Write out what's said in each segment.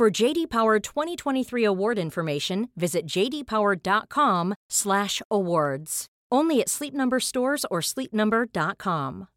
For JD Power 2023 award information, visit jdpower.com/awards. Only at Sleep Number stores or sleepnumber.com.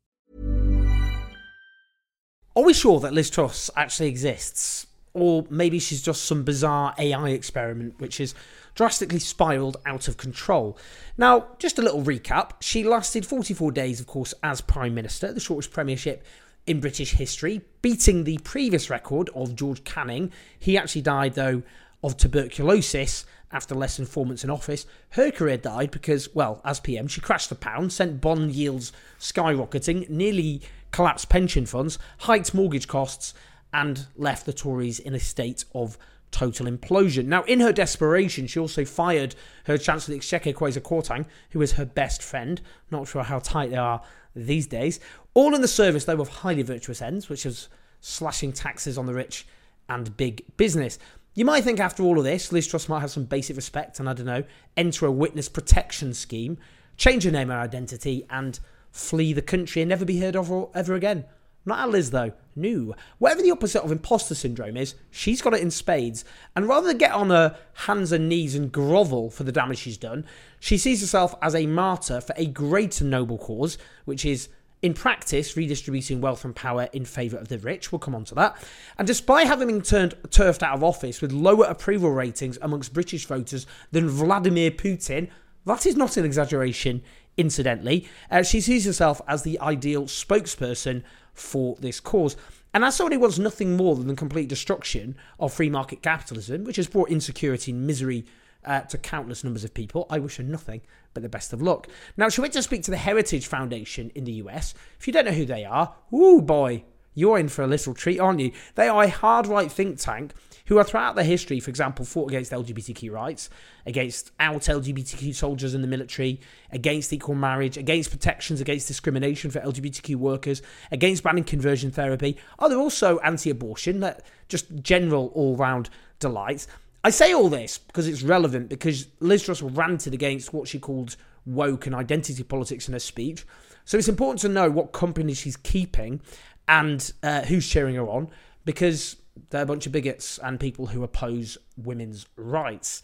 Are we sure that Liz Truss actually exists? Or maybe she's just some bizarre AI experiment which has drastically spiraled out of control. Now, just a little recap. She lasted 44 days, of course, as Prime Minister, the shortest premiership in British history, beating the previous record of George Canning. He actually died, though, of tuberculosis after less than four months in office. Her career died because, well, as PM, she crashed the pound, sent bond yields skyrocketing, nearly collapsed pension funds, hiked mortgage costs, and left the Tories in a state of total implosion. Now, in her desperation, she also fired her Chancellor of the Exchequer, Kwasi Kwarteng, who is her best friend. Not sure how tight they are these days. All in the service, though, of highly virtuous ends, which is slashing taxes on the rich and big business. You might think after all of this, Liz Truss might have some basic respect and, I don't know, enter a witness protection scheme, change her name and identity, and flee the country and never be heard of ever again. Not Liz, though. No. Whatever the opposite of imposter syndrome is, she's got it in spades. And rather than get on her hands and knees and grovel for the damage she's done, she sees herself as a martyr for a greater noble cause, which is in practice, redistributing wealth and power in favour of the rich. We'll come on to that. And despite having been turned turfed out of office with lower approval ratings amongst British voters than Vladimir Putin, that is not an exaggeration, incidentally. Uh, she sees herself as the ideal spokesperson for this cause. And as someone who wants nothing more than the complete destruction of free market capitalism, which has brought insecurity and misery uh, to countless numbers of people. I wish her nothing but the best of luck. Now, she went to speak to the Heritage Foundation in the US. If you don't know who they are, ooh boy, you're in for a little treat, aren't you? They are a hard right think tank who are throughout their history, for example, fought against LGBTQ rights, against out LGBTQ soldiers in the military, against equal marriage, against protections against discrimination for LGBTQ workers, against banning conversion therapy. Oh, they're also anti abortion, That just general all round delights. I say all this because it's relevant because Liz Truss ranted against what she called woke and identity politics in her speech. So it's important to know what company she's keeping and uh, who's cheering her on because they're a bunch of bigots and people who oppose women's rights.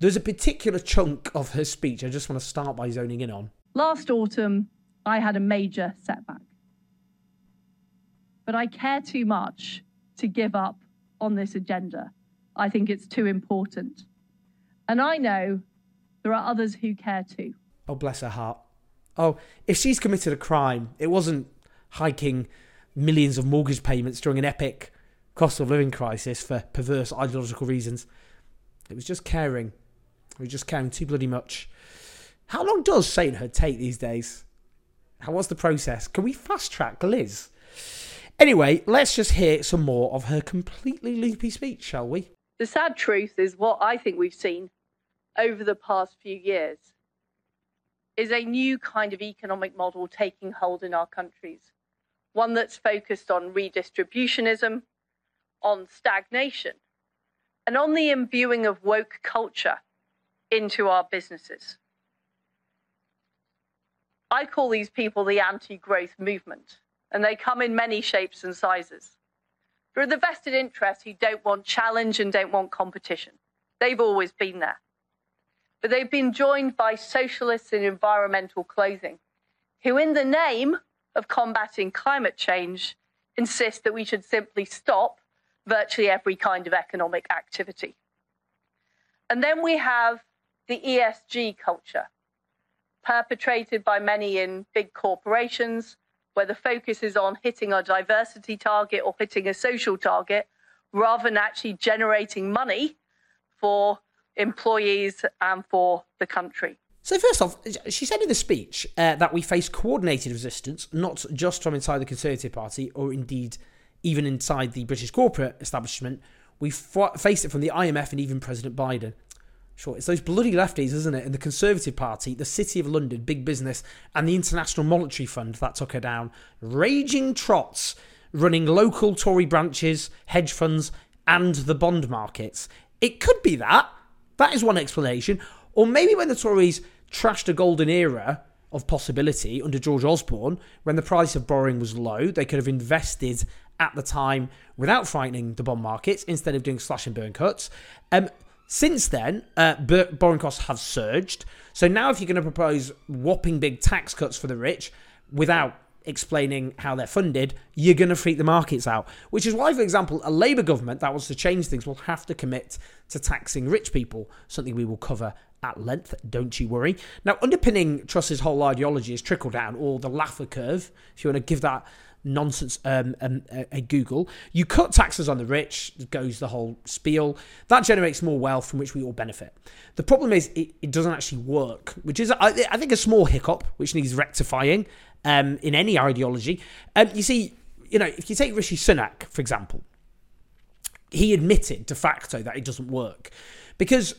There's a particular chunk of her speech I just want to start by zoning in on. Last autumn, I had a major setback. But I care too much to give up on this agenda. I think it's too important. And I know there are others who care too. Oh, bless her heart. Oh, if she's committed a crime, it wasn't hiking millions of mortgage payments during an epic cost of living crisis for perverse ideological reasons. It was just caring. It was just caring too bloody much. How long does sainthood take these days? How was the process? Can we fast track Liz? Anyway, let's just hear some more of her completely loopy speech, shall we? The sad truth is what I think we've seen over the past few years is a new kind of economic model taking hold in our countries, one that's focused on redistributionism, on stagnation, and on the imbuing of woke culture into our businesses. I call these people the anti growth movement, and they come in many shapes and sizes. There are the vested interests who don't want challenge and don't want competition. They've always been there. But they've been joined by socialists in environmental clothing, who, in the name of combating climate change, insist that we should simply stop virtually every kind of economic activity. And then we have the ESG culture, perpetrated by many in big corporations where the focus is on hitting a diversity target or hitting a social target rather than actually generating money for employees and for the country. So, first off, she said in the speech uh, that we face coordinated resistance, not just from inside the Conservative Party or indeed even inside the British corporate establishment. We face it from the IMF and even President Biden. Sure, it's those bloody lefties, isn't it? And the Conservative Party, the City of London, Big Business, and the International Monetary Fund that took her down. Raging trots running local Tory branches, hedge funds, and the bond markets. It could be that. That is one explanation. Or maybe when the Tories trashed a golden era of possibility under George Osborne, when the price of borrowing was low, they could have invested at the time without frightening the bond markets instead of doing slash and burn cuts. Um, since then, uh, borrowing costs have surged. So now, if you're going to propose whopping big tax cuts for the rich without explaining how they're funded, you're going to freak the markets out. Which is why, for example, a Labour government that wants to change things will have to commit to taxing rich people, something we will cover at length, don't you worry. Now, underpinning Truss's whole ideology is trickle down, or the Laffer curve, if you want to give that nonsense um, um, Google. You cut taxes on the rich, goes the whole spiel. That generates more wealth from which we all benefit. The problem is it, it doesn't actually work, which is, I, I, think, a small hiccup which needs rectifying um, in any ideology. Um, you see, you know, if you take Rishi Sunak, for example, he admitted de facto that it doesn't work because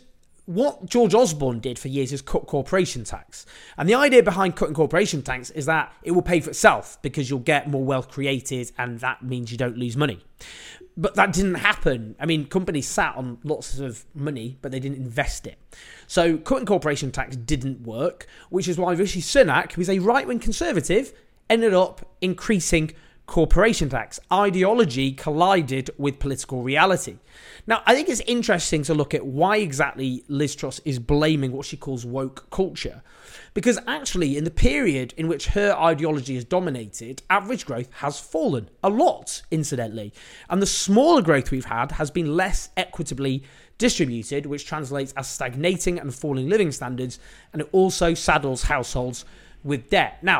what George Osborne did for years is cut corporation tax. And the idea behind cutting corporation tax is that it will pay for itself because you'll get more wealth created and that means you don't lose money. But that didn't happen. I mean, companies sat on lots of money, but they didn't invest it. So cutting corporation tax didn't work, which is why Rishi Sunak, who is a right wing conservative, ended up increasing corporation tax. Ideology collided with political reality. Now, I think it's interesting to look at why exactly Liz Truss is blaming what she calls woke culture. Because actually, in the period in which her ideology has dominated, average growth has fallen a lot, incidentally. And the smaller growth we've had has been less equitably distributed, which translates as stagnating and falling living standards. And it also saddles households with debt. Now,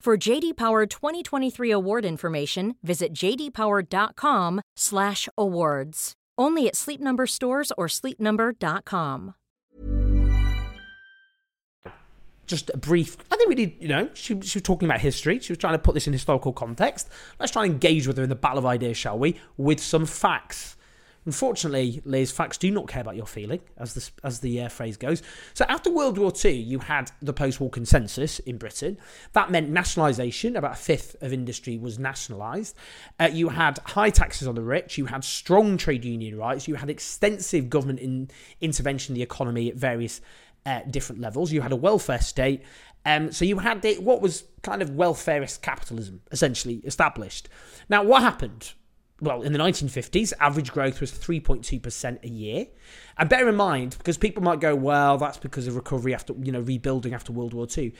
For JD Power 2023 award information, visit jdpower.com/awards. Only at Sleep Number stores or sleepnumber.com. Just a brief. I think we did. You know, she, she was talking about history. She was trying to put this in historical context. Let's try and engage with her in the battle of ideas, shall we? With some facts. Unfortunately, Liz, facts do not care about your feeling, as the, as the uh, phrase goes. So, after World War II, you had the post war consensus in Britain. That meant nationalisation, about a fifth of industry was nationalised. Uh, you had high taxes on the rich, you had strong trade union rights, you had extensive government in, intervention in the economy at various uh, different levels, you had a welfare state. Um, so, you had the, what was kind of welfareist capitalism essentially established. Now, what happened? Well, in the 1950s, average growth was 3.2% a year. And bear in mind, because people might go, well, that's because of recovery after, you know, rebuilding after World War II.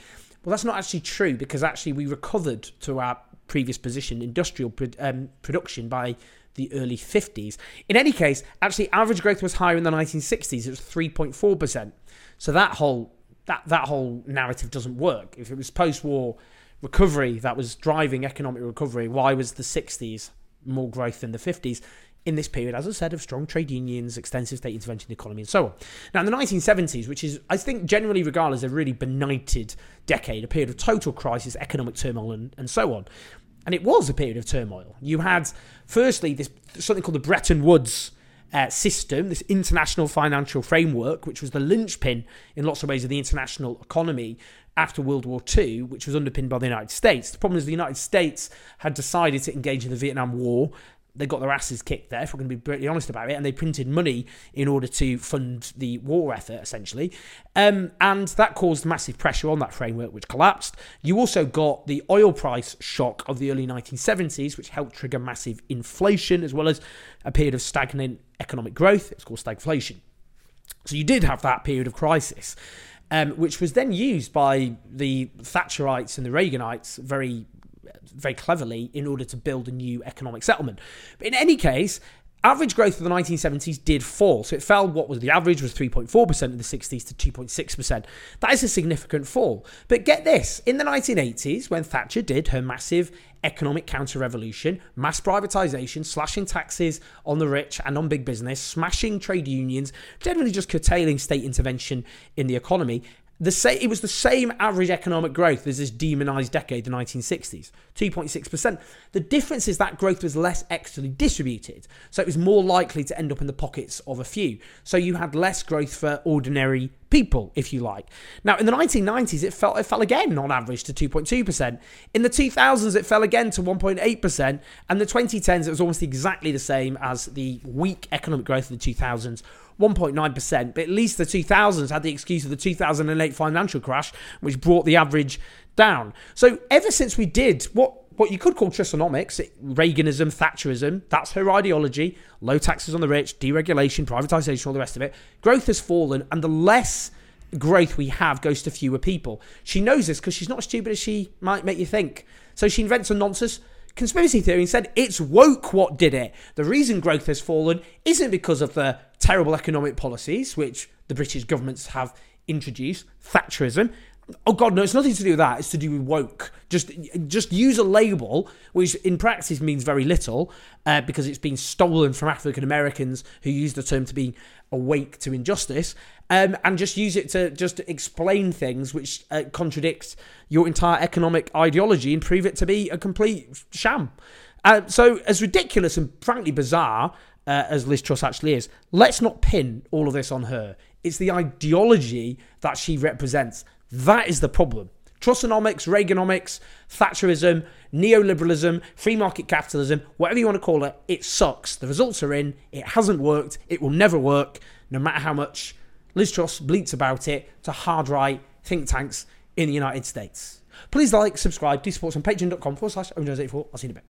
Well, that's not actually true because actually we recovered to our previous position, industrial um, production, by the early 50s. In any case, actually, average growth was higher in the 1960s. It was 3.4%. So that whole that that whole narrative doesn't work. If it was post-war recovery that was driving economic recovery, why was the 60s more growth than the 50s in this period, as I said, of strong trade unions, extensive state intervention in the economy, and so on. Now, in the 1970s, which is, I think, generally regarded as a really benighted decade, a period of total crisis, economic turmoil, and, and so on. And it was a period of turmoil. You had, firstly, this something called the Bretton Woods uh, system, this international financial framework, which was the linchpin in lots of ways of the international economy after World War II, which was underpinned by the United States. The problem is the United States had decided to engage in the Vietnam War they got their asses kicked there, if we're going to be brutally honest about it, and they printed money in order to fund the war effort, essentially. Um, and that caused massive pressure on that framework, which collapsed. You also got the oil price shock of the early 1970s, which helped trigger massive inflation, as well as a period of stagnant economic growth. It's called stagflation. So you did have that period of crisis. Um, which was then used by the Thatcherites and the Reaganites very very cleverly in order to build a new economic settlement. But in any case, average growth of the 1970s did fall. So it fell, what was the average was 3.4% in the 60s to 2.6%. That is a significant fall. But get this in the 1980s, when Thatcher did her massive economic counter revolution, mass privatization, slashing taxes on the rich and on big business, smashing trade unions, generally just curtailing state intervention in the economy, the sa- it was the same average economic growth as this demonized decade, the 1960s, 2.6%. The difference is that growth was less externally distributed, so it was more likely to end up in the pockets of a few. So you had less growth for ordinary people, if you like. Now, in the 1990s, it fell, it fell again on average to 2.2%. In the 2000s, it fell again to 1.8%. And the 2010s, it was almost exactly the same as the weak economic growth of the 2000s 1.9%, but at least the 2000s had the excuse of the 2008 financial crash, which brought the average down. So ever since we did what what you could call Trussonomics, Reaganism, Thatcherism, that's her ideology, low taxes on the rich, deregulation, privatization, all the rest of it, growth has fallen, and the less growth we have goes to fewer people. She knows this because she's not as stupid as she might make you think. So she invents a nonsense conspiracy theory and said it's woke what did it. The reason growth has fallen isn't because of the terrible economic policies which the British governments have introduced, Thatcherism. Oh God, no! It's nothing to do with that. It's to do with woke. Just, just use a label, which in practice means very little, uh, because it's been stolen from African Americans who use the term to be awake to injustice, um, and just use it to just explain things which uh, contradict your entire economic ideology and prove it to be a complete sham. Uh, so, as ridiculous and frankly bizarre uh, as Liz Truss actually is, let's not pin all of this on her. It's the ideology that she represents. That is the problem. Trussonomics, Reaganomics, Thatcherism, neoliberalism, free market capitalism, whatever you want to call it, it sucks. The results are in. It hasn't worked. It will never work, no matter how much Liz Truss bleats about it to hard right think tanks in the United States. Please like, subscribe, do support on patreon.com forward slash 84 I'll see you in a bit.